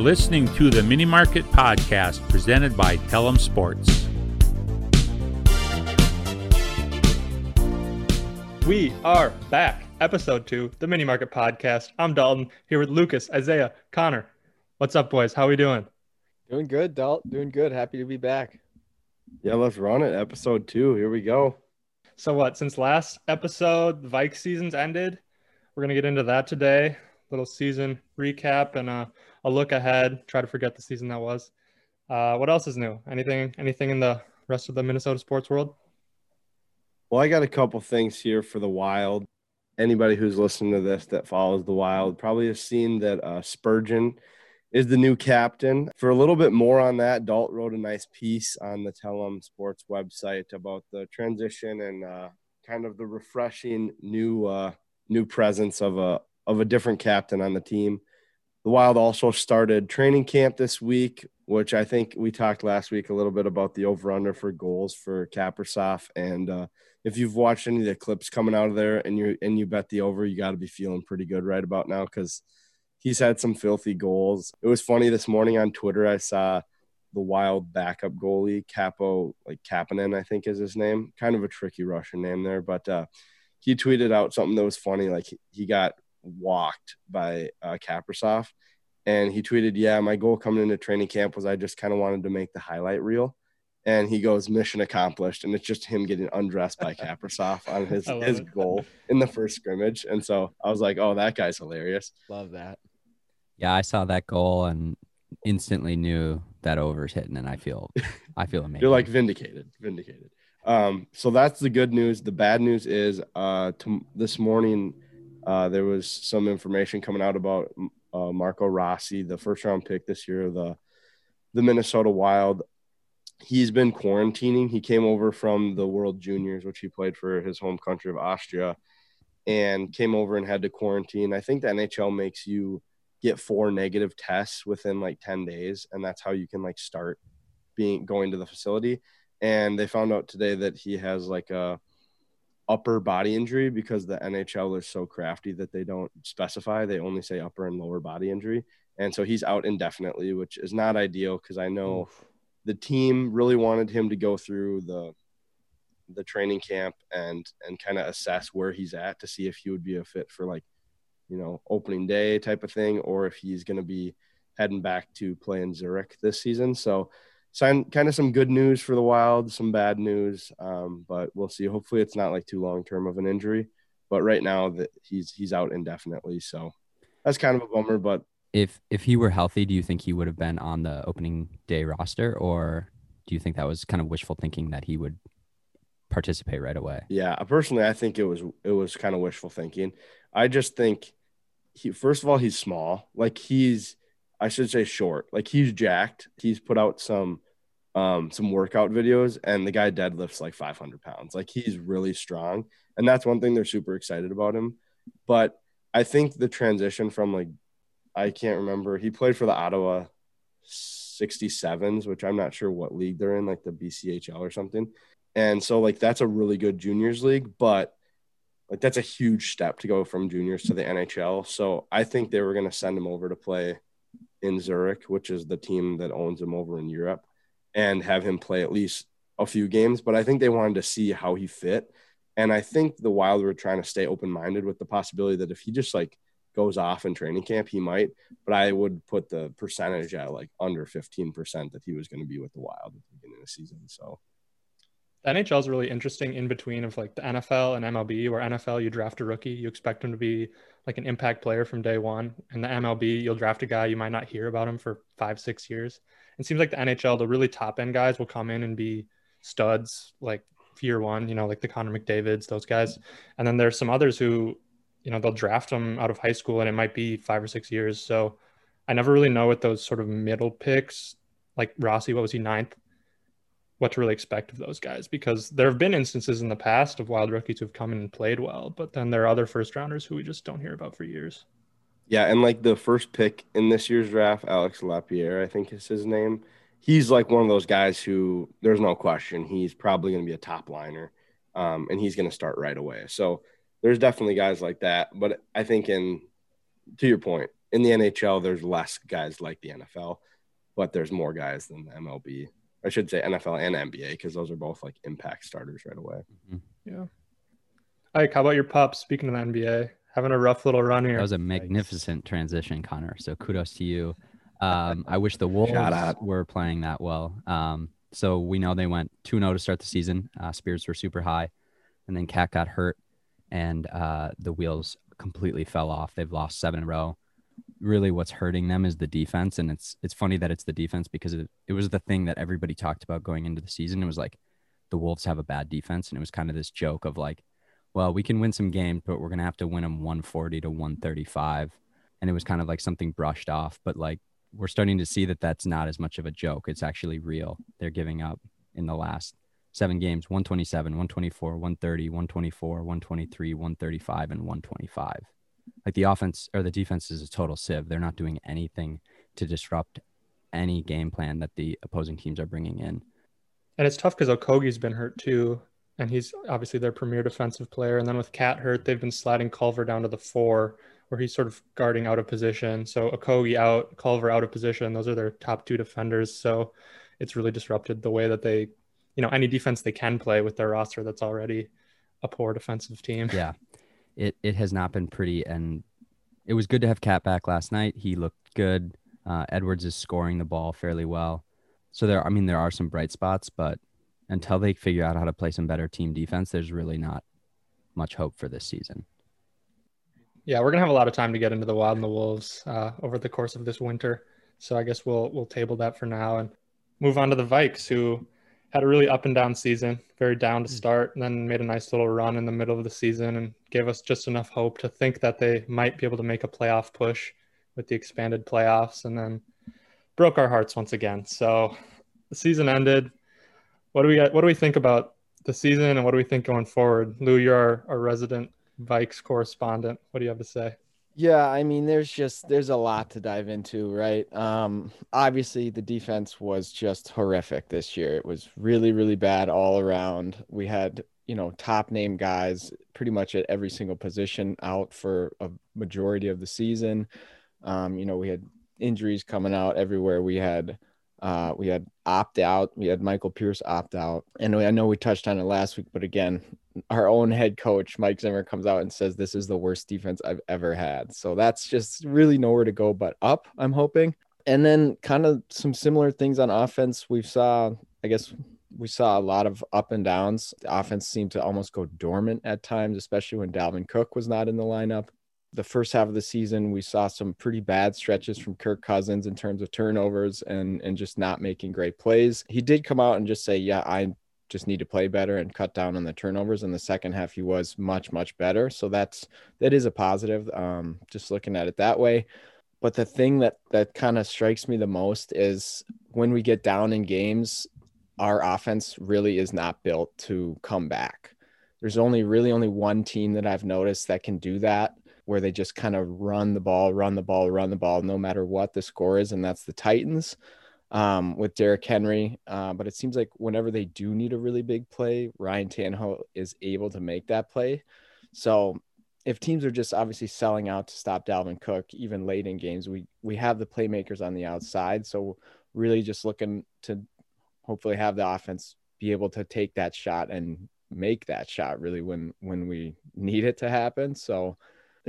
You're listening to the Mini Market Podcast presented by Tellem Sports. We are back. Episode two, the Mini Market Podcast. I'm Dalton here with Lucas, Isaiah, Connor. What's up, boys? How are we doing? Doing good, Dalton. Doing good. Happy to be back. Yeah, let's run it. Episode two. Here we go. So, what? Since last episode, the Vike season's ended. We're gonna get into that today. Little season recap and a, a look ahead. Try to forget the season that was. Uh, what else is new? Anything? Anything in the rest of the Minnesota sports world? Well, I got a couple things here for the Wild. Anybody who's listening to this that follows the Wild probably has seen that uh, Spurgeon is the new captain. For a little bit more on that, Dalt wrote a nice piece on the Tellem Sports website about the transition and uh, kind of the refreshing new uh, new presence of a of a different captain on the team. The Wild also started training camp this week, which I think we talked last week a little bit about the over under for goals for Kaprizov. And uh, if you've watched any of the clips coming out of there and you and you bet the over, you got to be feeling pretty good right about now because he's had some filthy goals. It was funny this morning on Twitter. I saw the Wild backup goalie Kaapo, like Kapanen, I think is his name. Kind of a tricky Russian name there, but uh, he tweeted out something that was funny. Like he got walked by uh, Kaprizov and he tweeted, "Yeah, my goal coming into training camp was I just kind of wanted to make the highlight reel." And he goes, "Mission accomplished," and it's just him getting undressed by Kaprizov on his his it. goal in the first scrimmage. And so I was like, "Oh, that guy's hilarious." Love that. Yeah, I saw that goal and instantly knew that over's hitting, and I feel I feel amazing. You're like vindicated, vindicated. Um, so that's the good news. The bad news is uh, to, this morning uh, there was some information coming out about uh, Marco Rossi, the first round pick this year, the the Minnesota Wild. He's been quarantining. He came over from the World Juniors, which he played for his home country of Austria, and came over and had to quarantine. I think the NHL makes you get four negative tests within like 10 days, and that's how you can like start being going to the facility. And they found out today that he has like a upper body injury because the NHL is so crafty that they don't specify. They only say upper and lower body injury. And so he's out indefinitely, which is not ideal because I know Oof. the team really wanted him to go through the the training camp and and kind of assess where he's at to see if he would be a fit for like you know opening day type of thing or if he's going to be heading back to play in Zurich this season. So sign kind of some good news for the Wild, some bad news, um, but we'll see. Hopefully, it's not like too long term of an injury. But right now, that he's he's out indefinitely, so that's kind of a bummer. But if if he were healthy, do you think he would have been on the opening day roster, or do you think that was kind of wishful thinking that he would participate right away? Yeah, personally, I think it was it was kind of wishful thinking. I just think he first of all he's small, like he's I should say short. Like he's jacked. He's put out some um some workout videos and the guy deadlifts like 500 pounds. Like he's really strong. And that's one thing they're super excited about him. But I think the transition from like I can't remember. He played for the Ottawa 67s, which I'm not sure what league they're in, like the BCHL or something. And so like that's a really good juniors league, but like that's a huge step to go from juniors to the NHL. So I think they were going to send him over to play in Zurich, which is the team that owns him over in Europe, and have him play at least a few games. But I think they wanted to see how he fit. And I think the Wild were trying to stay open minded with the possibility that if he just like goes off in training camp, he might. But I would put the percentage at like under 15% that he was going to be with the Wild at the beginning of the season. So the NHL is really interesting in between of like the NFL and MLB, where NFL you draft a rookie, you expect him to be like an impact player from day one, and the MLB you'll draft a guy you might not hear about him for five six years. It seems like the NHL, the really top end guys will come in and be studs like year one, you know, like the Connor McDavid's, those guys, and then there's some others who, you know, they'll draft them out of high school and it might be five or six years. So I never really know what those sort of middle picks, like Rossi, what was he ninth? What to really expect of those guys because there have been instances in the past of wild rookies who've come in and played well, but then there are other first rounders who we just don't hear about for years. Yeah, and like the first pick in this year's draft, Alex Lapierre, I think is his name. He's like one of those guys who there's no question he's probably going to be a top liner, um, and he's going to start right away. So there's definitely guys like that. But I think in to your point, in the NHL, there's less guys like the NFL, but there's more guys than the MLB. I should say NFL and NBA because those are both like impact starters right away. Yeah. Ike, how about your pups? Speaking of the NBA, having a rough little run here. That was a magnificent transition, Connor. So kudos to you. Um, I wish the Wolves were playing that well. Um, so we know they went 2 0 to start the season. Uh, spirits were super high. And then Cat got hurt, and uh, the wheels completely fell off. They've lost seven in a row. Really, what's hurting them is the defense. And it's it's funny that it's the defense because it, it was the thing that everybody talked about going into the season. It was like the Wolves have a bad defense. And it was kind of this joke of like, well, we can win some games, but we're going to have to win them 140 to 135. And it was kind of like something brushed off. But like we're starting to see that that's not as much of a joke. It's actually real. They're giving up in the last seven games 127, 124, 130, 124, 123, 135, and 125. Like the offense or the defense is a total sieve. They're not doing anything to disrupt any game plan that the opposing teams are bringing in. And it's tough because Okogie's been hurt too. And he's obviously their premier defensive player. And then with Cat hurt, they've been sliding Culver down to the four where he's sort of guarding out of position. So Okogie out, Culver out of position. Those are their top two defenders. So it's really disrupted the way that they, you know, any defense they can play with their roster that's already a poor defensive team. Yeah. It it has not been pretty and it was good to have Cat back last night. He looked good. Uh, Edwards is scoring the ball fairly well. So there I mean there are some bright spots, but until they figure out how to play some better team defense, there's really not much hope for this season. Yeah, we're gonna have a lot of time to get into the Wild and the Wolves uh, over the course of this winter. So I guess we'll we'll table that for now and move on to the Vikes, who had a really up and down season, very down to Hmm. start, and then made a nice little run in the middle of the season and gave us just enough hope to think that they might be able to make a playoff push with the expanded playoffs, and then broke our hearts once again. So the season ended. What do we got? What do we think about the season, and what do we think going forward? Lou, you're our, our resident Vikes correspondent. What do you have to say? Yeah, I mean, there's just there's a lot to dive into, right? Um, obviously the defense was just horrific this year. It was really, really bad all around. We had, you know, top name guys pretty much at every single position out for a majority of the season. Um, you know, we had injuries coming out everywhere. We had uh, we had opt out. We had Michael Pierce opt out, and I know we touched on it last week, but again, our own head coach Mike Zimmer comes out and says this is the worst defense I've ever had. So that's just really nowhere to go but up. I'm hoping, and then kind of some similar things on offense. We saw, I guess, we saw a lot of up and downs. The offense seemed to almost go dormant at times, especially when Dalvin Cook was not in the lineup the first half of the season, we saw some pretty bad stretches from Kirk Cousins in terms of turnovers and and just not making great plays. He did come out and just say, "Yeah, I just need to play better and cut down on the turnovers." In the second half, he was much much better. So that's that is a positive. Um, just looking at it that way. But the thing that that kind of strikes me the most is when we get down in games, our offense really is not built to come back. There's only really only one team that I've noticed that can do that where they just kind of run the ball, run the ball, run the ball, no matter what the score is, and that's the Titans um, with Derrick Henry. Uh, but it seems like whenever they do need a really big play, Ryan Tannehill is able to make that play. So if teams are just obviously selling out to stop Dalvin Cook, even late in games, we we have the playmakers on the outside. So really just looking to hopefully have the offense be able to take that shot and make that shot really when when we need it to happen. So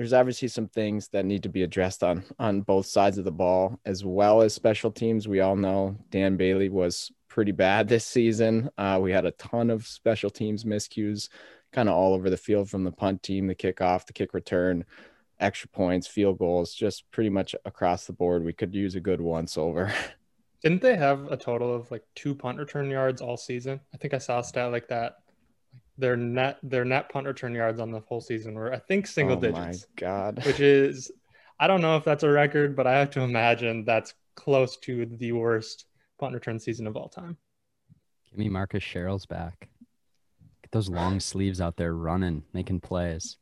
there's obviously some things that need to be addressed on on both sides of the ball as well as special teams. We all know Dan Bailey was pretty bad this season. Uh, we had a ton of special teams miscues, kind of all over the field from the punt team, the kickoff, the kick return, extra points, field goals, just pretty much across the board. We could use a good once over. Didn't they have a total of like two punt return yards all season? I think I saw a stat like that. Their net their net punt return yards on the whole season were I think single digits. oh digits, my god. which is I don't know if that's a record, but I have to imagine that's close to the worst punt return season of all time. Give me Marcus Sherels back. Get those long sleeves out there running, making plays.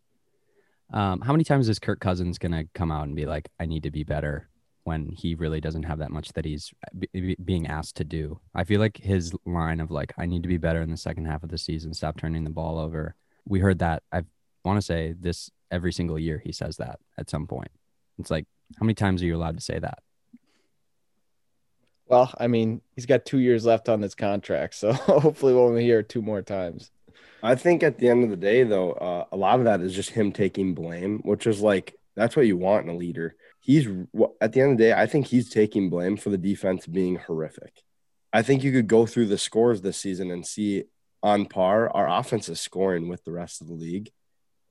Um, how many times is Kirk Cousins gonna come out and be like, "I need to be better," when he really doesn't have that much that he's b- b- being asked to do? I feel like his line of like, "I need to be better in the second half of the season. Stop turning the ball over." We heard that. I want to say this every single year. He says that at some point. It's like How many times are you allowed to say that? Well, I mean, he's got two years left on this contract, so hopefully we'll only hear two more times. I think at the end of the day, though, uh, a lot of that is just him taking blame, which is like that's what you want in a leader. He's at the end of the day, I think he's taking blame for the defense being horrific. I think you could go through the scores this season and see on par our offense is scoring with the rest of the league.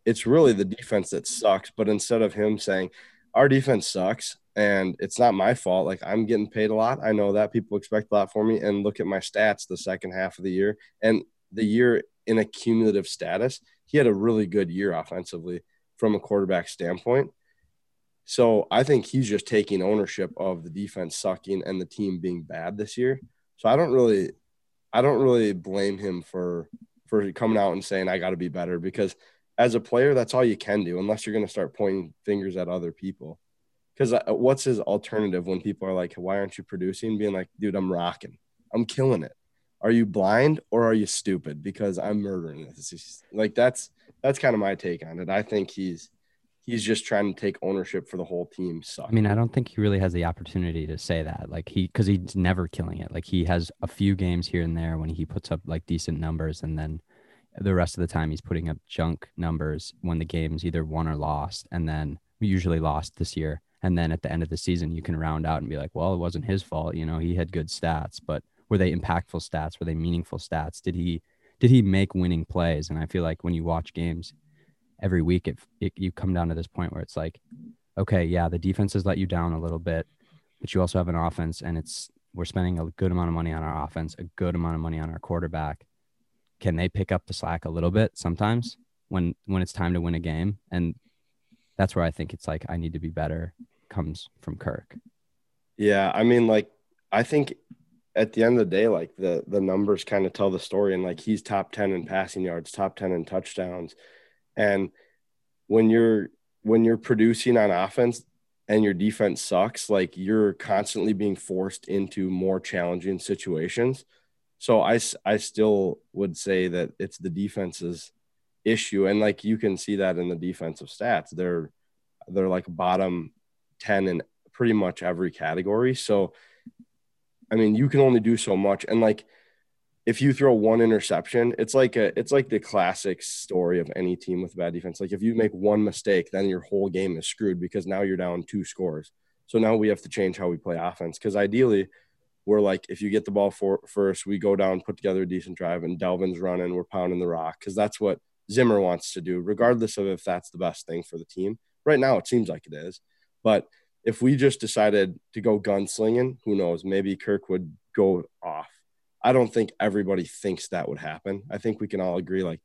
It's really the defense that sucks. But instead of him saying our defense sucks and it's not my fault, like I'm getting paid a lot. I know that people expect a lot for me. And look at my stats the second half of the year and the year in a cumulative status. He had a really good year offensively from a quarterback standpoint. So I think he's just taking ownership of the defense sucking and the team being bad this year. So I don't really I don't really blame him for for coming out and saying I got to be better because as a player, that's all you can do unless you're going to start pointing fingers at other people. Because uh, what's his alternative when people are like, "Why aren't you producing?" Being like, "Dude, I'm rocking. I'm killing it." Are you blind or are you stupid? Because I'm murdering this. Like that's that's kind of my take on it. I think he's he's just trying to take ownership for the whole team. So I mean, I don't think he really has the opportunity to say that. Like he, because he's never killing it. Like he has a few games here and there when he puts up like decent numbers, and then the rest of the time he's putting up junk numbers when the game's either won or lost, and then usually lost this year. And then at the end of the season, you can round out and be like, well, it wasn't his fault. You know, he had good stats, but were they impactful stats? Were they meaningful stats? Did he did he make winning plays? And I feel like when you watch games every week, it you come down to this point where it's like, okay, yeah, the defense has let you down a little bit, but you also have an offense, and it's we're spending a good amount of money on our offense, a good amount of money on our quarterback. Can they pick up the slack a little bit sometimes when when it's time to win a game? And that's where I think it's like I need to be better comes from Kirk. Yeah, I mean, like I think at the end of the day, like the the numbers kind of tell the story, and like he's top ten in passing yards, top ten in touchdowns, and when you're when you're producing on offense and your defense sucks, like you're constantly being forced into more challenging situations. So I, I still would say that it's the defense's issue. And like you can see that in the defensive stats, they're, they're like bottom 10 in pretty much every category. So, I mean, you can only do so much. And like, if you throw one interception, it's like a it's like the classic story of any team with bad defense. Like if you make one mistake, then your whole game is screwed because now you're down two scores. So now we have to change how we play offense because ideally we're like if you get the ball for, first, we go down, put together a decent drive, and Dalvin's running, we're pounding the rock because that's what Zimmer wants to do, regardless of if that's the best thing for the team. Right now, it seems like it is, but if we just decided to go gunslinging, who knows? Maybe Kirk would go off I don't think everybody thinks that would happen. I think we can all agree like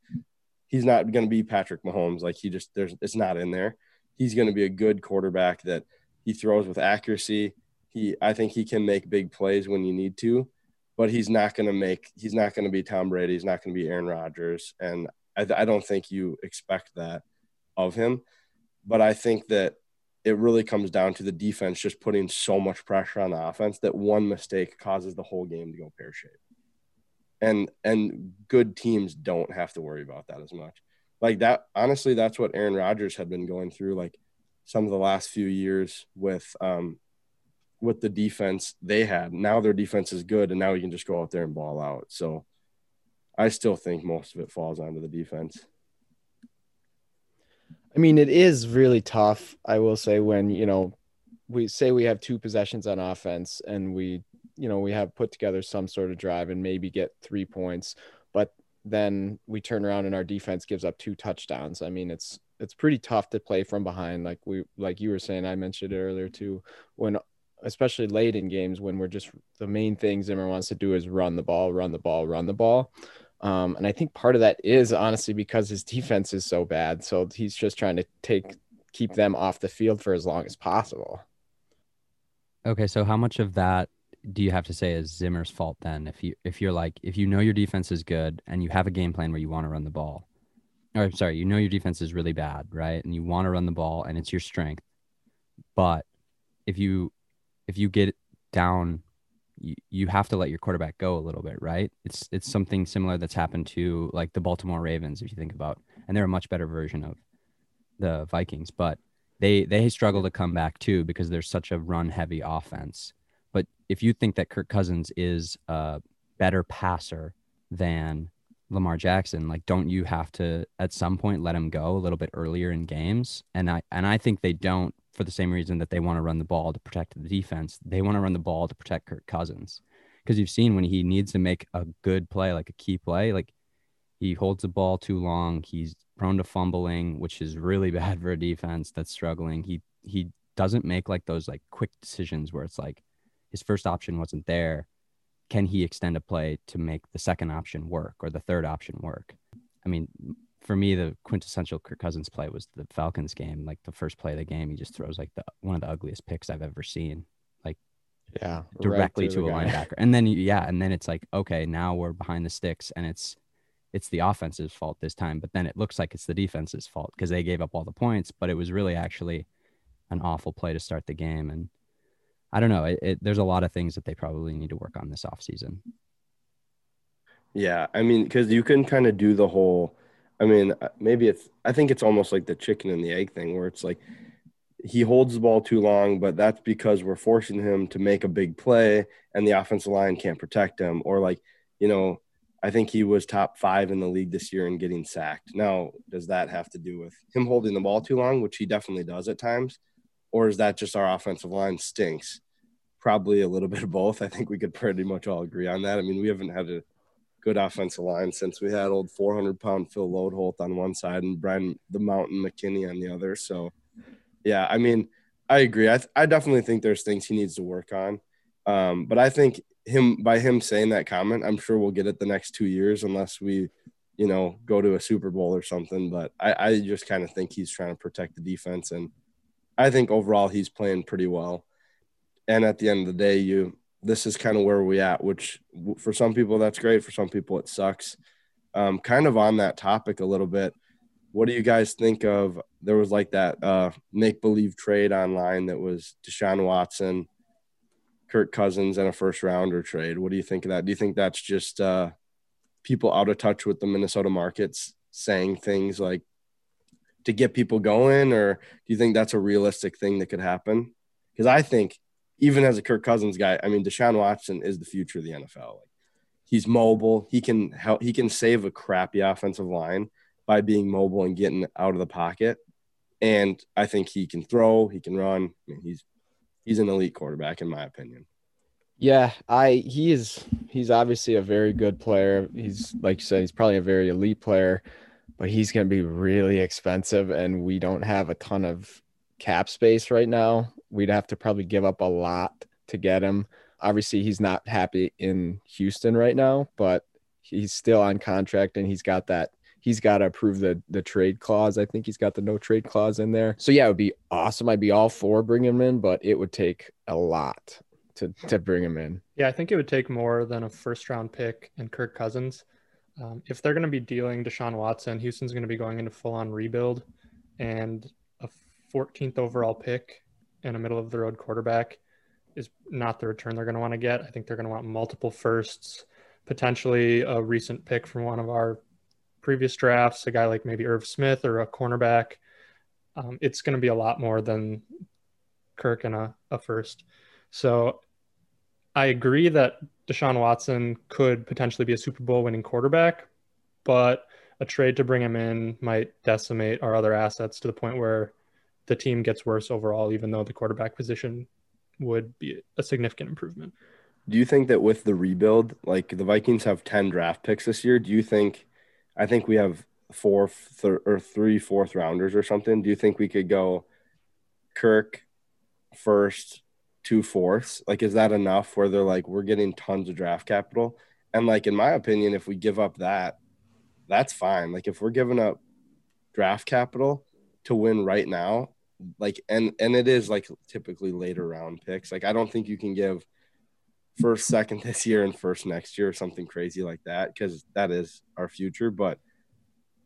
he's not going to be Patrick Mahomes. Like he just there's it's not in there. He's going to be a good quarterback that he throws with accuracy. He I think he can make big plays when you need to, but he's not going to make he's not going to be Tom Brady. He's not going to be Aaron Rodgers, and I, I don't think you expect that of him. But I think that it really comes down to the defense just putting so much pressure on the offense that one mistake causes the whole game to go pear shaped and and good teams don't have to worry about that as much. Like that, honestly, that's what Aaron Rodgers had been going through. Like some of the last few years with um with the defense they had. Now their defense is good, and now you can just go out there and ball out. So I still think most of it falls onto the defense. I mean, it is really tough. I will say when you know we say we have two possessions on offense and we you know we have put together some sort of drive and maybe get three points but then we turn around and our defense gives up two touchdowns. I mean it's it's pretty tough to play from behind. Like we like you were saying i mentioned it earlier too when especially late in games when we're just the main thing zimmer wants to do is run the ball run the ball run the ball. Um, and i think part of that is honestly because his defense is so bad. So he's just trying to take keep them off the field for as long as possible. Okay. So how much of that do you have to say is Zimmer's fault then? If you if you're like if you know your defense is good and you have a game plan where you want to run the ball, or sorry, you know your defense is really bad, right? And you want to run the ball and it's your strength, but if you if you get down, you, you have to let your quarterback go a little bit, right? It's it's something similar that's happened to like the Baltimore Ravens, if you think about, and they're a much better version of the Vikings, but they they struggle to come back too because there's such a run heavy offense. But if you think that Kirk Cousins is a better passer than Lamar Jackson, like don't you have to at some point let him go a little bit earlier in games? And I and I think they don't for the same reason that they want to run the ball to protect the defense. They want to run the ball to protect Kirk Cousins. Because you've seen when he needs to make a good play, like a key play, like he holds the ball too long. He's prone to fumbling, which is really bad for a defense that's struggling. He he doesn't make like those like quick decisions where it's like his first option wasn't there. Can he extend a play to make the second option work or the third option work? I mean, for me, the quintessential Kirk Cousins play was the Falcons game. Like the first play of the game, he just throws like the one of the ugliest picks I've ever seen. Like, yeah, directly right to, to a guy. linebacker. And then yeah, and then it's like okay, now we're behind the sticks, and it's it's the offense's fault this time. But then it looks like it's the defense's fault because they gave up all the points, but it was really actually an awful play to start the game. And I don't know. It, it, there's a lot of things that they probably need to work on this offseason. Yeah, I mean, because you can kind of do the whole. I mean, uh, maybe it's. I think it's almost like the chicken and the egg thing, where it's like he holds the ball too long, but that's because we're forcing him to make a big play, and the offensive line can't protect him, or like you know, I think he was top five in the league this year in getting sacked. Now, does that have to do with him holding the ball too long, which he definitely does at times, or is that just our offensive line stinks? Probably a little bit of both. I think we could pretty much all agree on that. I mean, we haven't had a good offensive line since we had old 400 pound Phil Loadholt on one side and Bryant the Mountain McKinnie on the other. So, yeah, I mean, I agree. I, th- I definitely think there's things he needs to work on. Um, but I think him by him saying that comment, I'm sure we'll get it the next two years unless we, you know, go to a Super Bowl or something. But I, I just kind of think he's trying to protect the defense, and I think overall he's playing pretty well. And at the end of the day, you this is kind of where we at. Which for some people that's great, for some people it sucks. Um, kind of on that topic a little bit. What do you guys think of? There was like that uh, make believe trade online that was Deshaun Watson Kirk Cousins and a first rounder trade. What do you think of that? Do you think that's just uh, people out of touch with the Minnesota markets saying things like to get people going, or do you think that's a realistic thing that could happen? Because I think even as a Kirk Cousins guy, I mean Deshaun Watson is the future of the NFL. Like, he's mobile. He can help. He can save a crappy offensive line by being mobile and getting out of the pocket. And I think he can throw. He can run. I mean, he's he's an elite quarterback in my opinion. Yeah, I he is he's obviously a very good player. He's like you said, he's probably a very elite player, but he's going to be really expensive and we don't have a ton of cap space right now. We'd have to probably give up a lot to get him. Obviously, he's not happy in Houston right now, but he's still on contract and he's got that he's got to approve the the trade clause. I think he's got the no trade clause in there. So yeah, it would be awesome. I'd be all for bringing him in, but it would take a lot to to bring him in. Yeah, I think it would take more than a first round pick and Kirk Cousins. Um, if they're going to be dealing Deshaun Watson, Houston's going to be going into full on rebuild, and 14th overall pick and a middle of the road quarterback is not the return they're going to want to get. I think they're going to want multiple firsts, potentially a recent pick from one of our previous drafts, a guy like maybe Irv Smith or a cornerback, um, it's going to be a lot more than Kirk and a, a first. So I agree that Deshaun Watson could potentially be a Super Bowl winning quarterback, but a trade to bring him in might decimate our other assets to the point where the team gets worse overall, even though the quarterback position would be a significant improvement. Do you think that with the rebuild, like the Vikings have 10 draft picks this year, do you think I think we have four th- or three fourth rounders or something. Do you think we could go Kirk first, two fourths? Like, is that enough where they're like, we're getting tons of draft capital? And like, in my opinion, if we give up that, that's fine. Like, if we're giving up draft capital to win right now, like, and and it is like typically later round picks. Like, I don't think you can give first, second this year and first next year, or something crazy like that, because that is our future. But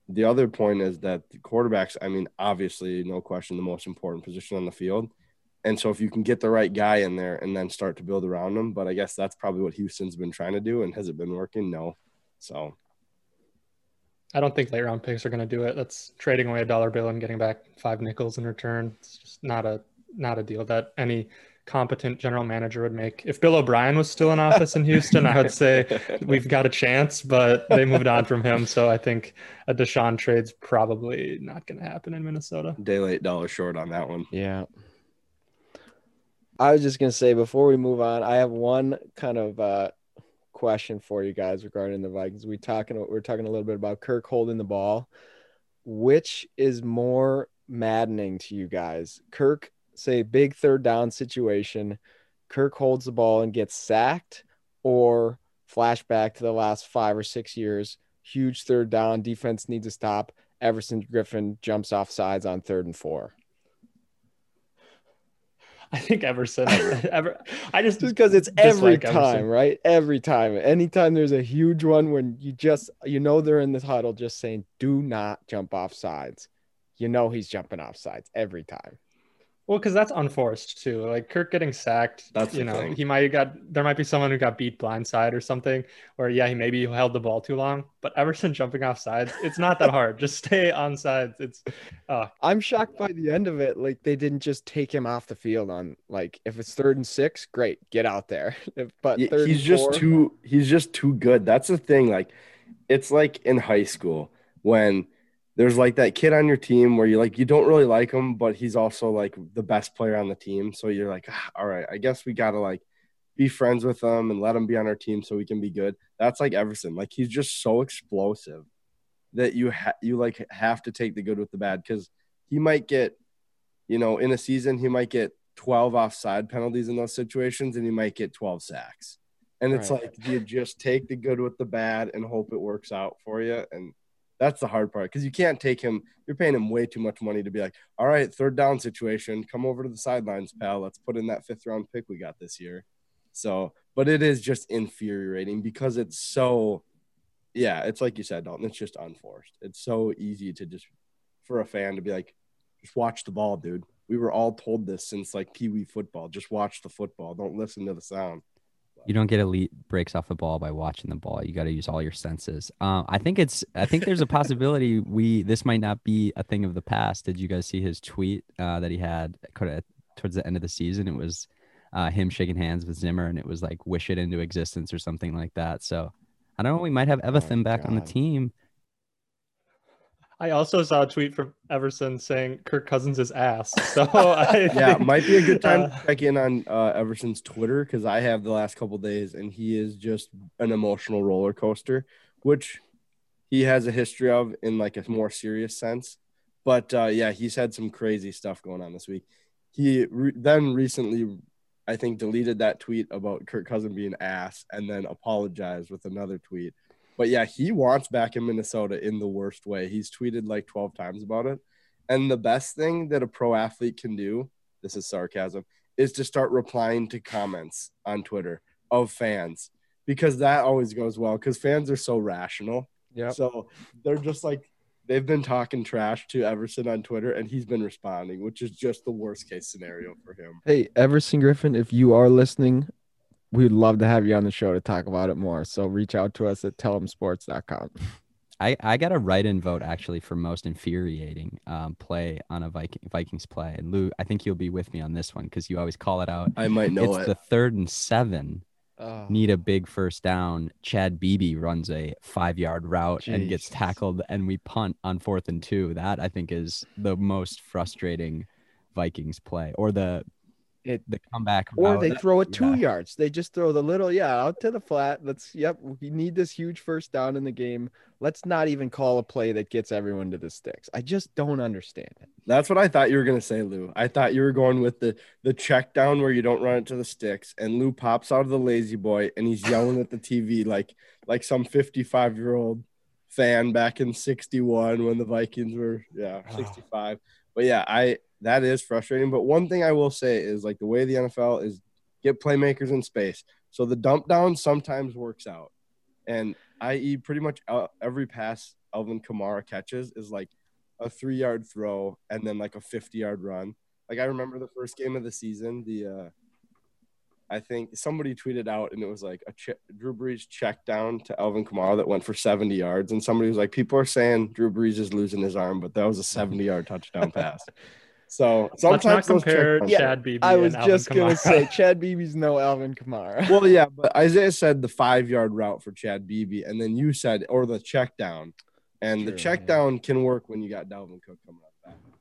the other point is that the quarterbacks, I mean, obviously, no question, the most important position on the field. And so if you can get the right guy in there and then start to build around them, but I guess that's probably what Houston's been trying to do. And has it been working? No. So I don't think late round picks are going to do it. That's trading away a dollar bill and getting back five nickels in return. It's just not a not a deal that any competent general manager would make. If Bill O'Brien was still in office in Houston, I would say we've got a chance, but they moved on from him. So I think a Deshaun trade's probably not going to happen in Minnesota. Day late, dollar short on that one. Yeah. I was just gonna say before we move on, I have one kind of uh, question for you guys regarding the Vikings. We talking we're talking a little bit about Kirk holding the ball. Which is more maddening to you guys? Kirk, say big third down situation, Kirk holds the ball and gets sacked, or flashback to the last five or six years, huge third down, defense needs to stop. Everson Griffen jumps off sides on third and four. I think Everson. Ever, I just just because it's every time, Everson. right? Every time. Anytime there's a huge one when you just you know they're in the huddle, just saying, "Do not jump off sides." You know he's jumping off sides every time. Well, because that's unforced too. Like Kirk getting sacked, that's you know, thing. he might have got there might be someone who got beat blindside or something, or yeah, he maybe held the ball too long. But Everson jumping off sides, it's not that hard. just stay on sides. It's uh I'm shocked by the end of it. Like they didn't just take him off the field on like if it's third and six, great, get out there. but he's just four, too he's just too good. That's the thing. Like it's like in high school when there's like that kid on your team where you like you don't really like him, but he's also like the best player on the team. So you're like, ah, all right, I guess we gotta like be friends with him and let him be on our team so we can be good. That's like Everson. Like he's just so explosive that you ha- you like have to take the good with the bad because he might get, you know, in a season he might get 12 offside penalties in those situations and he might get 12 sacks. And it's right. like you just take the good with the bad and hope it works out for you. And that's the hard part because you can't take him. You're paying him way too much money to be like, all right, third down situation, come over to the sidelines, pal. Let's put in that fifth round pick we got this year. So, but it is just infuriating because it's so, yeah, it's like you said, Dalton. It's just unforced. It's so easy to just for a fan to be like, just watch the ball, dude. We were all told this since like Pee Wee football. Just watch the football. Don't listen to the sound. You don't get elite breaks off the ball by watching the ball. You got to use all your senses. Um, I think it's. I think there's a possibility we this might not be a thing of the past. Did you guys see his tweet uh, that he had towards the end of the season? It was uh, him shaking hands with Zimmer, and it was like wish it into existence or something like that. So I don't know. We might have Everson oh, back God. on the team I also saw a tweet from Everson saying Kirk Cousins is ass. So I yeah, think, might be a good time uh, to check in on uh, Everson's Twitter because I have the last couple days, and he is just an emotional roller coaster, which he has a history of in like a more serious sense. But uh, yeah, he's had some crazy stuff going on this week. He re- then recently, I think, deleted that tweet about Kirk Cousins being ass, and then apologized with another tweet but yeah, he wants back in Minnesota in the worst way. He's tweeted like 12 times about it. And the best thing that a pro athlete can do, this is sarcasm, is to start replying to comments on Twitter of fans because that always goes well because fans are so rational. Yeah. So they're just like they've been talking trash to Everson on Twitter and he's been responding, which is just the worst case scenario for him. Hey, Everson Griffen, if you are listening, we'd love to have you on the show to talk about it more. So reach out to us at tellemsports.com. I, I got a write-in vote actually for most infuriating um, play on a Viking Vikings play. And Lou, I think you'll be with me on this one because you always call it out. I might know it's it. the third and seven. Oh. Need a big first down. Chad Beebe runs a five-yard route Jeez. and gets tackled, and we punt on fourth and two. That I think is the most frustrating Vikings play, or the it the comeback or they throw it two yeah. yards. They just throw the little yeah out to the flat. Let's yep we need this huge first down in the game. Let's not even call a play that gets everyone to the sticks. I just don't understand it. That's what i thought you were going to say lou. I thought you were going with the the check down where you don't run it to the sticks and lou pops out of the lazy boy and he's yelling at the tv like like some 55 year old fan back in 61 when the vikings were yeah ah. 65 but yeah i that is frustrating. But one thing I will say is like the way the NFL is get playmakers in space. So the dump down sometimes works out. And i.e., pretty much every pass Alvin Kamara catches is like a three yard throw and then like a 50 yard run. Like I remember the first game of the season, the uh, I think somebody tweeted out and it was like a ch- Drew Brees check down to Alvin Kamara that went for 70 yards. And somebody was like, people are saying Drew Brees is losing his arm, but that was a 70 yard touchdown pass. So Let's not sometimes those compare check- Yeah, Chad Beebe. I was and Alvin just gonna say Chad Beebe's no Alvin Kamara. well, yeah, but Isaiah said the five yard route for Chad Beebe, and then you said or the check down, and the True, check yeah. down can work when you got Dalvin Cook coming up back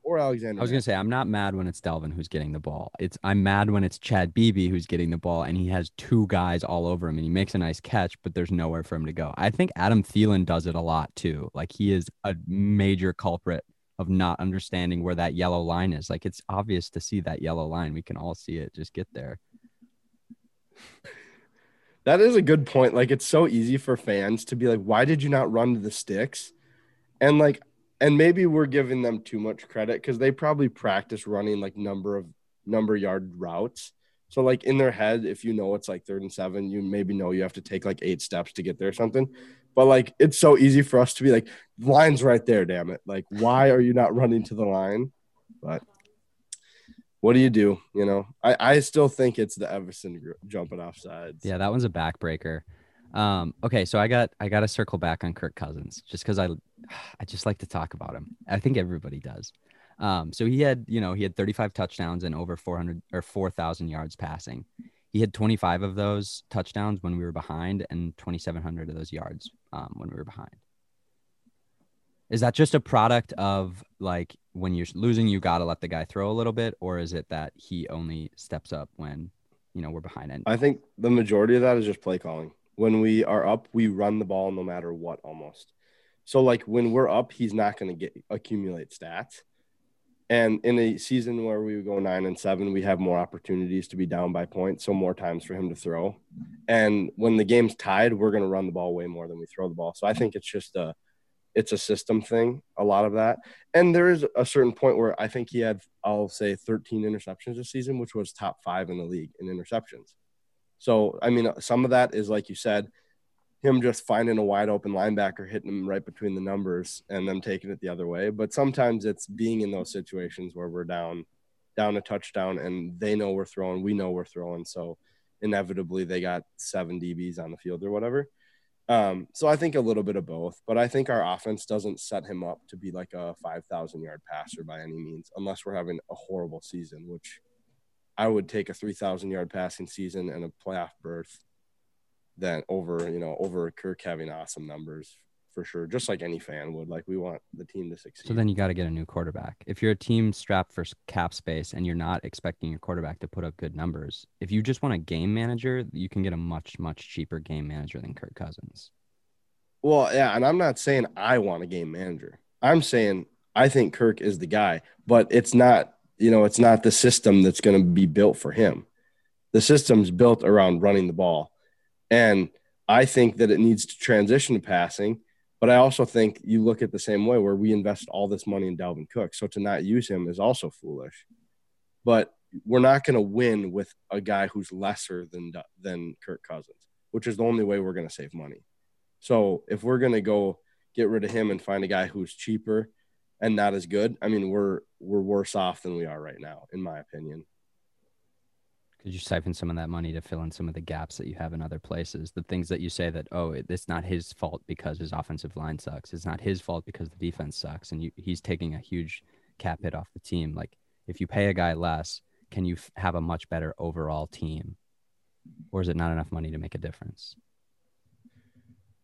or Alexander. I was gonna say I'm not mad when it's Dalvin who's getting the ball. It's I'm mad when it's Chad Beebe who's getting the ball and he has two guys all over him and he makes a nice catch, but there's nowhere for him to go. I think Adam Thielen does it a lot too. Like he is a major culprit of not understanding where that yellow line is. Like it's obvious to see that yellow line. We can all see it. Just get there. That is a good point. Like it's so easy for fans to be like, why did you not run to the sticks? And like, and maybe we're giving them too much credit because they probably practice running like number of number yard routes. So like in their head, if you know it's like third and seven, you maybe know you have to take like eight steps to get there or something. But like it's so easy for us to be like, line's right there, damn it. Like, why are you not running to the line? But what do you do? You know, I, I still think it's the Everson jumping off sides. Yeah, that one's a backbreaker. Um, okay, so I got I got to circle back on Kirk Cousins just because I I just like to talk about him. I think everybody does. Um, so he had you know he had 35 touchdowns and over 400 or 4,000 yards passing. He had 25 of those touchdowns when we were behind and 2,700 of those yards um, when we were behind. Is that just a product of like when you're losing, you got to let the guy throw a little bit, or is it that he only steps up when you know we're behind? And I think the majority of that is just play calling. When we are up, we run the ball no matter what almost. So like when we're up, he's not going to get accumulate stats. And in a season where we go nine and seven, we have more opportunities to be down by points, so more times for him to throw. And when the game's tied, we're going to run the ball way more than we throw the ball. So I think it's just a, it's a system thing. A lot of that, and there is a certain point where I think he had, I'll say, 13 interceptions this season, which was top five in the league in interceptions. So I mean, some of that is like you said, him just finding a wide open linebacker, hitting him right between the numbers, and them taking it the other way. But sometimes it's being in those situations where we're down, down a touchdown, and they know we're throwing, we know we're throwing, so inevitably they got seven DBs on the field or whatever. Um, so I think a little bit of both, but I think our offense doesn't set him up to be like a 5,000 yard passer by any means, unless we're having a horrible season, which I would take a 3,000 yard passing season and a playoff berth than over, you know, over Kirk having awesome numbers for sure, just like any fan would. Like we want the team to succeed. So then you got to get a new quarterback. If you're a team strapped for cap space and you're not expecting your quarterback to put up good numbers, if you just want a game manager, you can get a much much cheaper game manager than Kirk Cousins. Well, yeah, and I'm not saying I want a game manager. I'm saying I think Kirk is the guy, but it's not, you know, it's not the system that's going to be built for him. The system's built around running the ball. And I think that it needs to transition to passing, but I also think you look at the same way where we invest all this money in Dalvin Cook. So to not use him is also foolish. But we're not going to win with a guy who's lesser than than Kirk Cousins, which is the only way we're going to save money. So if we're gonna go get rid of him and find a guy who's cheaper and not as good, I mean we're we're worse off than we are right now, in my opinion. Could you siphon some of that money to fill in some of the gaps that you have in other places? The things that you say that oh, it's not his fault because his offensive line sucks. It's not his fault because the defense sucks, and you, he's taking a huge cap hit off the team. Like if you pay a guy less, can you f- have a much better overall team, or is it not enough money to make a difference?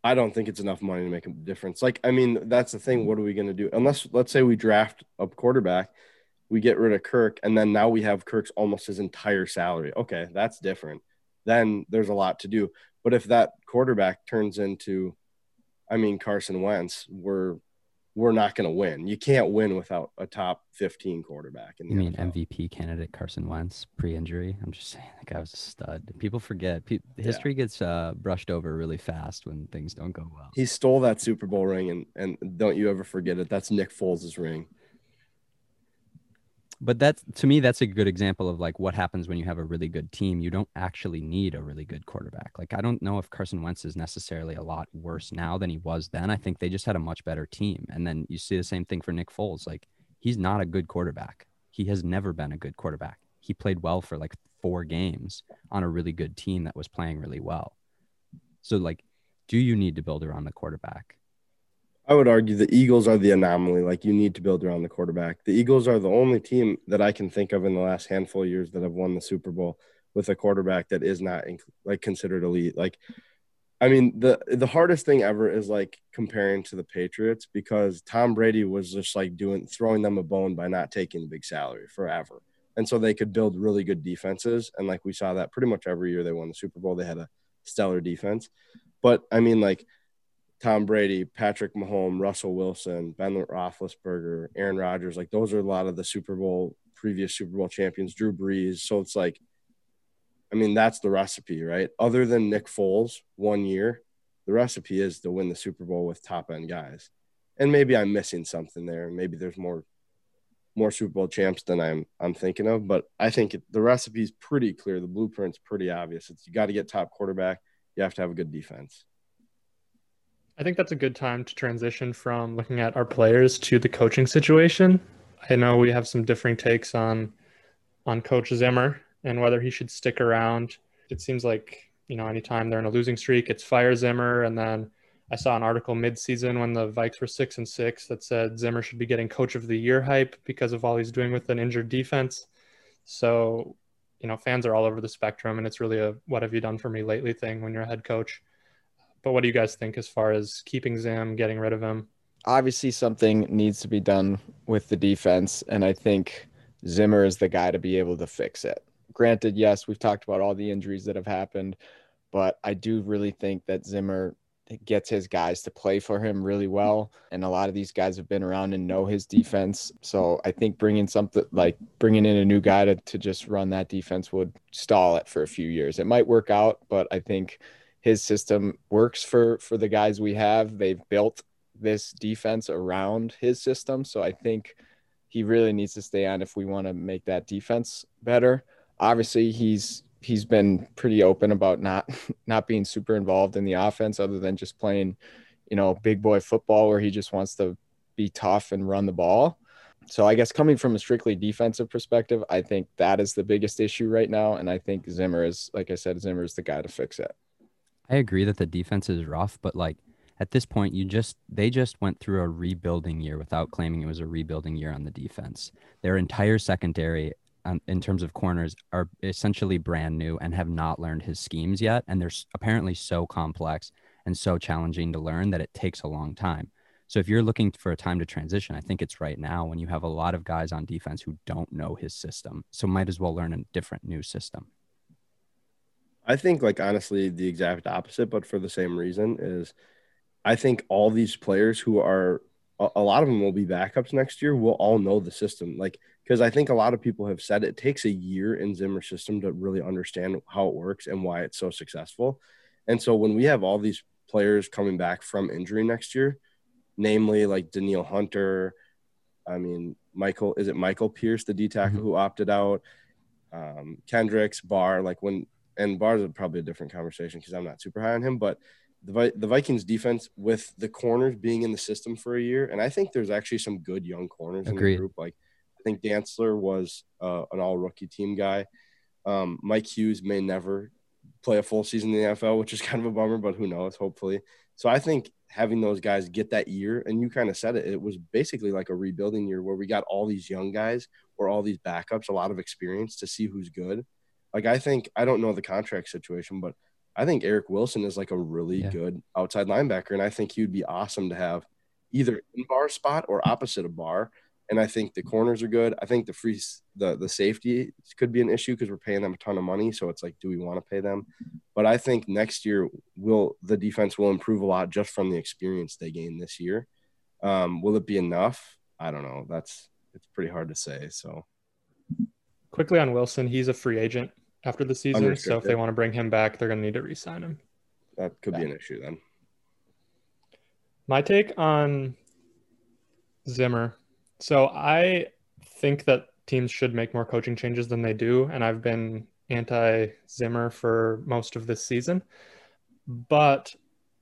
I don't think it's enough money to make a difference. Like, I mean, that's the thing. What are we gonna do? Unless let's say we draft a quarterback, we get rid of Kirk, and then now we have Kirk's almost his entire salary. Okay, that's different. Then there's a lot to do. But if that quarterback turns into, I mean, Carson Wentz, we're we're not going to win. You can't win without a top 15 quarterback. In the You mean NFL. MVP candidate Carson Wentz pre-injury? I'm just saying that guy was a stud. People forget. Pe- history gets uh, brushed over really fast when things don't go well. He stole that Super Bowl ring, and and don't you ever forget it. That's Nick Foles' ring. But that's to me, that's a good example of like what happens when you have a really good team. You don't actually need a really good quarterback. Like I don't know if Carson Wentz is necessarily a lot worse now than he was then. I think they just had a much better team. And then you see the same thing for Nick Foles. Like he's not a good quarterback. He has never been a good quarterback. He played well for like four games on a really good team that was playing really well. So, like, do you need to build around the quarterback? I would argue the Eagles are the anomaly. Like you need to build around the quarterback. The Eagles are the only team that I can think of in the last handful of years that have won the Super Bowl with a quarterback that is not like considered elite. Like, I mean, the the hardest thing ever is like comparing to the Patriots because Tom Brady was just like doing throwing them a bone by not taking the big salary forever, and so they could build really good defenses. And like we saw that pretty much every year they won the Super Bowl, they had a stellar defense. But I mean, like Tom Brady, Patrick Mahomes, Russell Wilson, Ben Roethlisberger, Aaron Rodgers, like those are a lot of the Super Bowl previous Super Bowl champions, Drew Brees. So it's like, I mean, that's the recipe, right? Other than Nick Foles one year, the recipe is to win the Super Bowl with top end guys. And maybe I'm missing something there. Maybe there's more more Super Bowl champs than I'm I'm thinking of, but I think it, the recipe is pretty clear. The blueprint's pretty obvious. It's you got to get top quarterback. You have to have a good defense. I think that's a good time to transition from looking at our players to the coaching situation. I know we have some differing takes on on Coach Zimmer and whether he should stick around. It seems like, you know, anytime they're in a losing streak, it's fire Zimmer. And then I saw an article mid-season when the Vikes were six and six that said Zimmer should be getting coach of the year hype because of all he's doing with an injured defense. So, you know, fans are all over the spectrum and it's really a what have you done for me lately thing when you're a head coach. But what do you guys think as far as keeping Zim, getting rid of him? Obviously, something needs to be done with the defense, and I think Zimmer is the guy to be able to fix it. Granted, yes, we've talked about all the injuries that have happened, but I do really think that Zimmer gets his guys to play for him really well. And a lot of these guys have been around and know his defense. So I think bringing something like bringing in a new guy to, to just run that defense would stall it for a few years. It might work out, but I think his system works for for the guys we have. They've built this defense around his system, so I think he really needs to stay on if we want to make that defense better. Obviously, he's he's been pretty open about not not being super involved in the offense other than just playing, you know, big boy football where he just wants to be tough and run the ball. So I guess coming from a strictly defensive perspective, I think that is the biggest issue right now. And I think Zimmer is, like I said, Zimmer is the guy to fix it. I agree that the defense is rough, but like at this point, you just they just went through a rebuilding year without claiming it was a rebuilding year on the defense. Their entire secondary, um, in terms of corners, are essentially brand new and have not learned his schemes yet, and they're apparently so complex and so challenging to learn that it takes a long time. So if you're looking for a time to transition, I think it's right now when you have a lot of guys on defense who don't know his system. So might as well learn a different new system. I think like honestly the exact opposite, but for the same reason is I think all these players who are a, lot of them will be backups next year will all know the system. Like because I think a lot of people have said it takes a year in Zimmer's system to really understand how it works and why it's so successful. And so when we have all these players coming back from injury next year, namely like Danielle Hunter, I mean Michael, is it Michael Pierce, the D tackle mm-hmm. who opted out? Um, Kendricks, Barr, like when and Barr's is probably a different conversation because I'm not super high on him, but the the Vikings defense with the corners being in the system for a year, and I think there's actually some good young corners Agreed. in the group. Like I think Dantzler was uh, an all rookie team guy. Um, Mike Hughes may never play a full season in the NFL, which is kind of a bummer, but who knows? Hopefully. So I think having those guys get that year, and you kind of said it, it was basically like a rebuilding year where we got all these young guys or all these backups, a lot of experience to see who's good. Like I think I don't know the contract situation, but I think Eric Wilson is like a really yeah. good outside linebacker, and I think he would be awesome to have either in Barr spot or opposite of Barr. And I think the corners are good. I think the free the the safety could be an issue because we're paying them a ton of money. So it's like, do we want to pay them? But I think next year will the defense will improve a lot just from the experience they gained this year. Um, will it be enough? I don't know. That's it's pretty hard to say. So quickly on Wilson, he's a free agent after the season. So if they want to bring him back, they're going to need to re-sign him. That could be an issue then. My take on Zimmer. So I think that teams should make more coaching changes than they do, and I've been anti-Zimmer for most of this season. But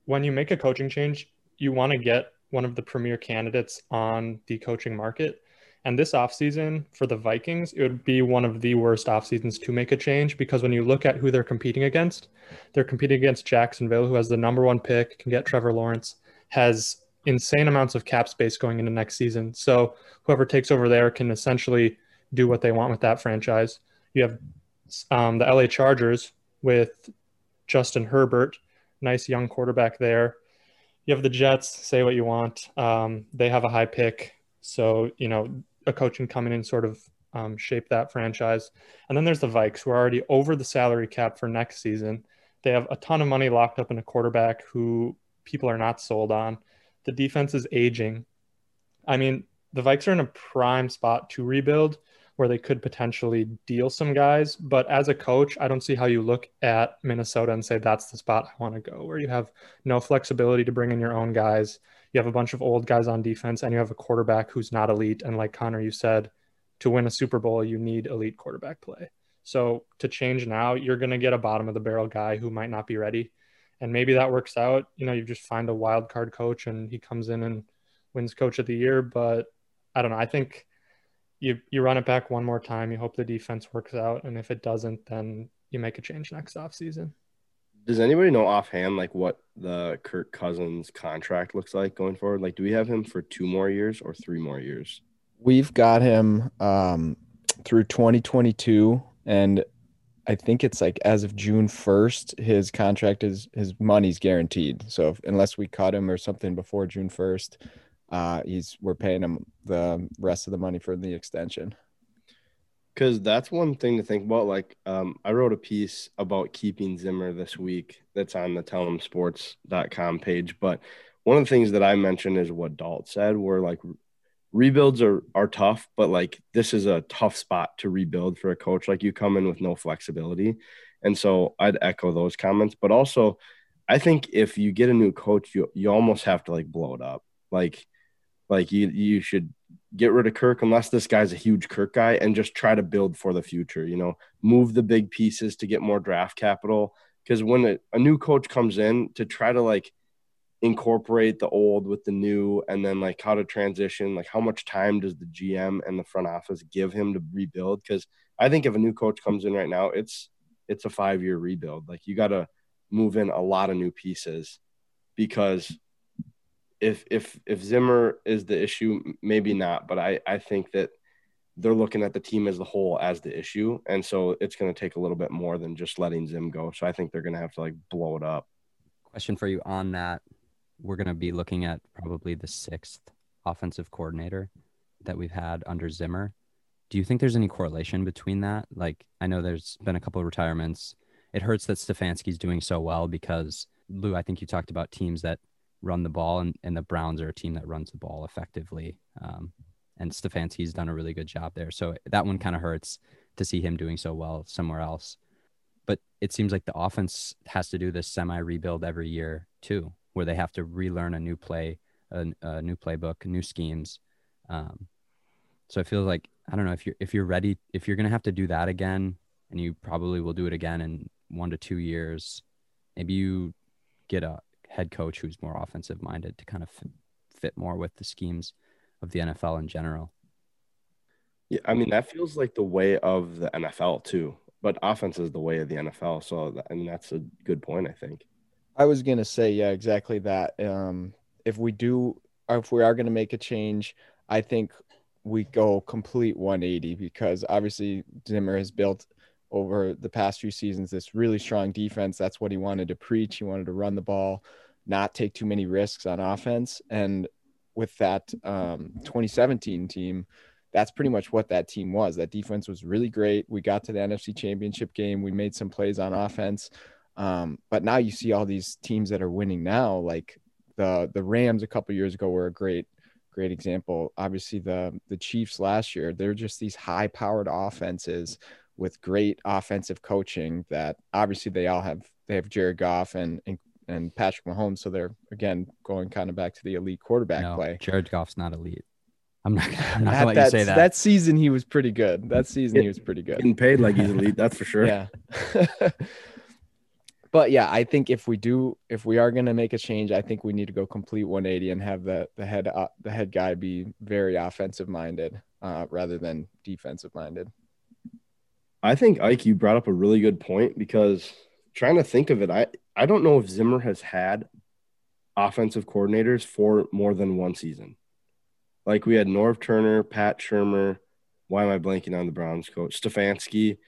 when you make a coaching change, you want to get one of the premier candidates on the coaching market. And this offseason for the Vikings, it would be one of the worst off seasons to make a change because when you look at who they're competing against, they're competing against Jacksonville, who has the number one pick, can get Trevor Lawrence, has insane amounts of cap space going into next season. So whoever takes over there can essentially do what they want with that franchise. You have um, the LA Chargers with Justin Herbert, nice young quarterback there. You have the Jets, say what you want. Um, they have a high pick. So, you know, a coach can come in and sort of um, shape that franchise. And then there's the Vikes, who are already over the salary cap for next season. They have a ton of money locked up in a quarterback who people are not sold on. The defense is aging. I mean, the Vikes are in a prime spot to rebuild where they could potentially deal some guys. But as a coach, I don't see how you look at Minnesota and say that's the spot I want to go, where you have no flexibility to bring in your own guys. You have a bunch of old guys on defense, and you have a quarterback who's not elite. And like Connor, you said, to win a Super Bowl, you need elite quarterback play. So to change now, you're going to get a bottom of the barrel guy who might not be ready. And maybe that works out. You know, you just find a wild card coach and he comes in and wins coach of the year. But I don't know. I think you you run it back one more time. You hope the defense works out, and if it doesn't, then you make a change next offseason. Does anybody know offhand like what the Kirk Cousins contract looks like going forward? Like, do we have him for two more years or three more years? We've got him um, through 2022, and I think it's like as of June 1st, his contract is his money's guaranteed. So if, unless we cut him or something before June 1st, uh, he's we're paying him the rest of the money for the extension. Because that's one thing to think about. Like, um, I wrote a piece about keeping Zimmer this week that's on the tellemsports.com page. But one of the things that I mentioned is what Dalt said, where like rebuilds are, are tough, but like this is a tough spot to rebuild for a coach. Like, you come in with no flexibility. And so I'd echo those comments. But also, I think if you get a new coach, you, you almost have to like blow it up. Like, like you you should get rid of Kirk unless this guy's a huge Kirk guy and just try to build for the future. You know, move the big pieces to get more draft capital. Because when a, a new coach comes in to try to like incorporate the old with the new and then like how to transition, like how much time does the GM and the front office give him to rebuild? Because I think if a new coach comes in right now, it's it's a five year rebuild. Like you got to move in a lot of new pieces because if if if Zimmer is the issue, maybe not, but I I think that they're looking at the team as a whole as the issue, and so it's going to take a little bit more than just letting Zim go. So I think they're going to have to like blow it up. Question for you on that: We're going to be looking at probably the sixth offensive coordinator that we've had under Zimmer. Do you think there's any correlation between that? Like, I know there's been a couple of retirements. It hurts that Stefanski's doing so well because Lou, I think you talked about teams that run the ball, and, and the Browns are a team that runs the ball effectively. Um, and Stefanski's done a really good job there. So that one kind of hurts to see him doing so well somewhere else. But it seems like the offense has to do this semi rebuild every year too, where they have to relearn a new play, a, a new playbook, new schemes. Um, so I feel like I don't know if you're if you're ready if you're gonna have to do that again, and you probably will do it again in one to two years. Maybe you get a head coach who's more offensive minded to kind of fit more with the schemes of the NFL in general. Yeah, I mean that feels like the way of the NFL too, but offense is the way of the NFL. So I mean that's a good point. I think. I was gonna say yeah, exactly that. Um, if we do, if we are gonna make a change, I think we go complete 180 because obviously Zimmer has built over the past few seasons this really strong defense. That's what he wanted to preach. He wanted to run the ball, not take too many risks on offense. And with that um, 2017 team, that's pretty much what that team was. That defense was really great. We got to the NFC Championship game. We made some plays on offense. Um, but now you see all these teams that are winning now, like the the Rams a couple years ago were a great great example. Obviously the the Chiefs last year, they're just these high powered offenses with great offensive coaching that obviously they all have they have Jared Goff and and, and Patrick Mahomes. So they're again going kind of back to the elite quarterback no, play. Jared Goff's not elite. I'm not, I'm not gonna let you say that. That season he was pretty good. That season he was pretty good. Getting paid like he's elite, that's for sure. Yeah. but yeah, I think if we do, if we are going to make a change, I think we need to go complete 180 and have the the head uh, the head guy be very offensive minded uh, rather than defensive minded. I think Ike, you brought up a really good point because trying to think of it, I I don't know if Zimmer has had offensive coordinators for more than one season. Like we had Norv Turner, Pat Shurmur. Why am I blanking on the Browns coach? Stefanski,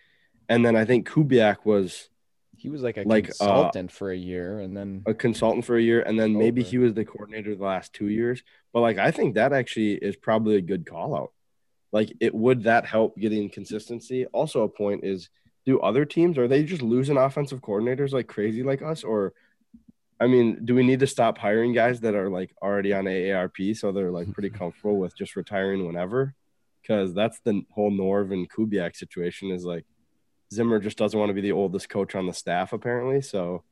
and then I think Kubiak was He was like a Like, uh, consultant for a year, and then a consultant for a year, and then maybe Over. he was the coordinator the last two years. But like, I think that actually is probably a good call out. Like, it would that help getting consistency? Also, a point is, do other teams are they just losing offensive coordinators like crazy like us, or I mean, do we need to stop hiring guys that are like already on AARP so they're like pretty comfortable with just retiring whenever? Because that's the whole Norv and Kubiak situation is like Zimmer just doesn't want to be the oldest coach on the staff apparently, so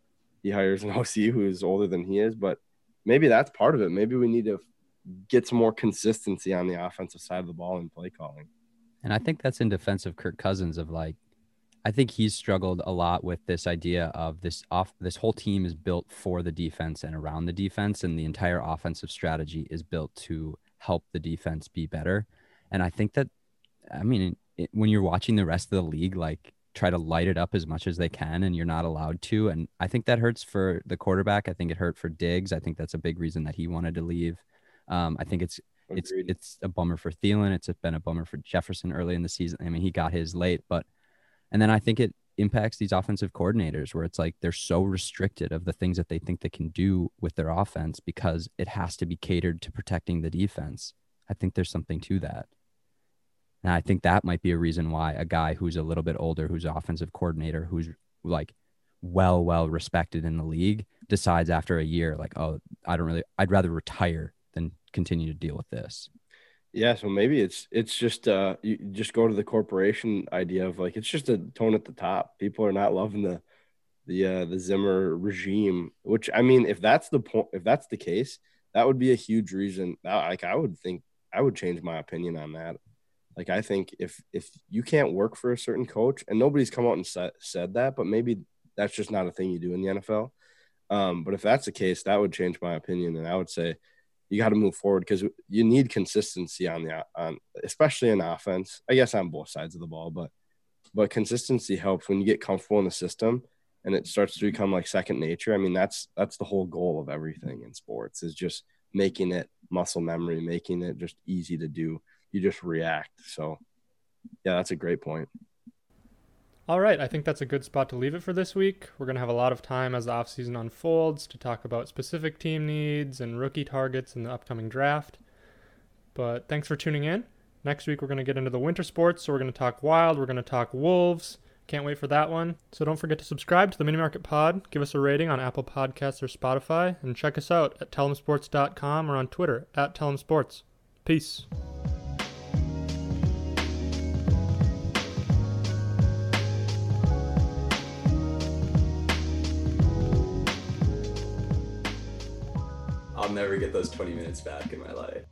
he hires an OC who's older than he is. But maybe that's part of it. Maybe we need to get some more consistency on the offensive side of the ball in play calling. And I think that's in defense of Kirk Cousins of like I think he's struggled a lot with this idea of this off this whole team is built for the defense and around the defense and the entire offensive strategy is built to help the defense be better. And I think that I mean it, when you're watching the rest of the league like try to light it up as much as they can and you're not allowed to and I think that hurts for the quarterback. I think it hurt for Diggs. I think that's a big reason that he wanted to leave. Um, I think it's it's Agreed. it's a bummer for Thielen. It's been a bummer for Jefferson early in the season. I mean, he got his late, but and then I think it impacts these offensive coordinators where it's like they're so restricted of the things that they think they can do with their offense because it has to be catered to protecting the defense. I think there's something to that. And I think that might be a reason why a guy who's a little bit older, who's an offensive coordinator, who's like well, well respected in the league, decides after a year, like, oh, I don't really, I'd rather retire continue to deal with this. Yeah, so maybe it's it's just uh you just go to the corporation idea of like it's just a tone at the top. People are not loving the the uh the Zimmer regime, which I mean if that's the point if that's the case, that would be a huge reason. Like I would think I would change my opinion on that. Like I think if if you can't work for a certain coach and nobody's come out and said said that, but maybe that's just not a thing you do in the NFL. Um, but if that's the case, that would change my opinion, and I would say you got to move forward because you need consistency on the on especially in offense. I guess on both sides of the ball, but but consistency helps when you get comfortable in the system and it starts to become like second nature. I mean, that's that's the whole goal of everything in sports is just making it muscle memory, making it just easy to do. You just react. So, yeah, that's a great point. All right, I think that's a good spot to leave it for this week. We're going to have a lot of time as the offseason unfolds to talk about specific team needs and rookie targets in the upcoming draft. But thanks for tuning in. Next week, we're going to get into the winter sports. So, we're going to talk wild, we're going to talk wolves. Can't wait for that one. So, don't forget to subscribe to the Mini Market Pod, give us a rating on Apple Podcasts or Spotify, and check us out at tellemsports.com or on Twitter at tellemsports. Peace. Never get those 20 minutes back in my life.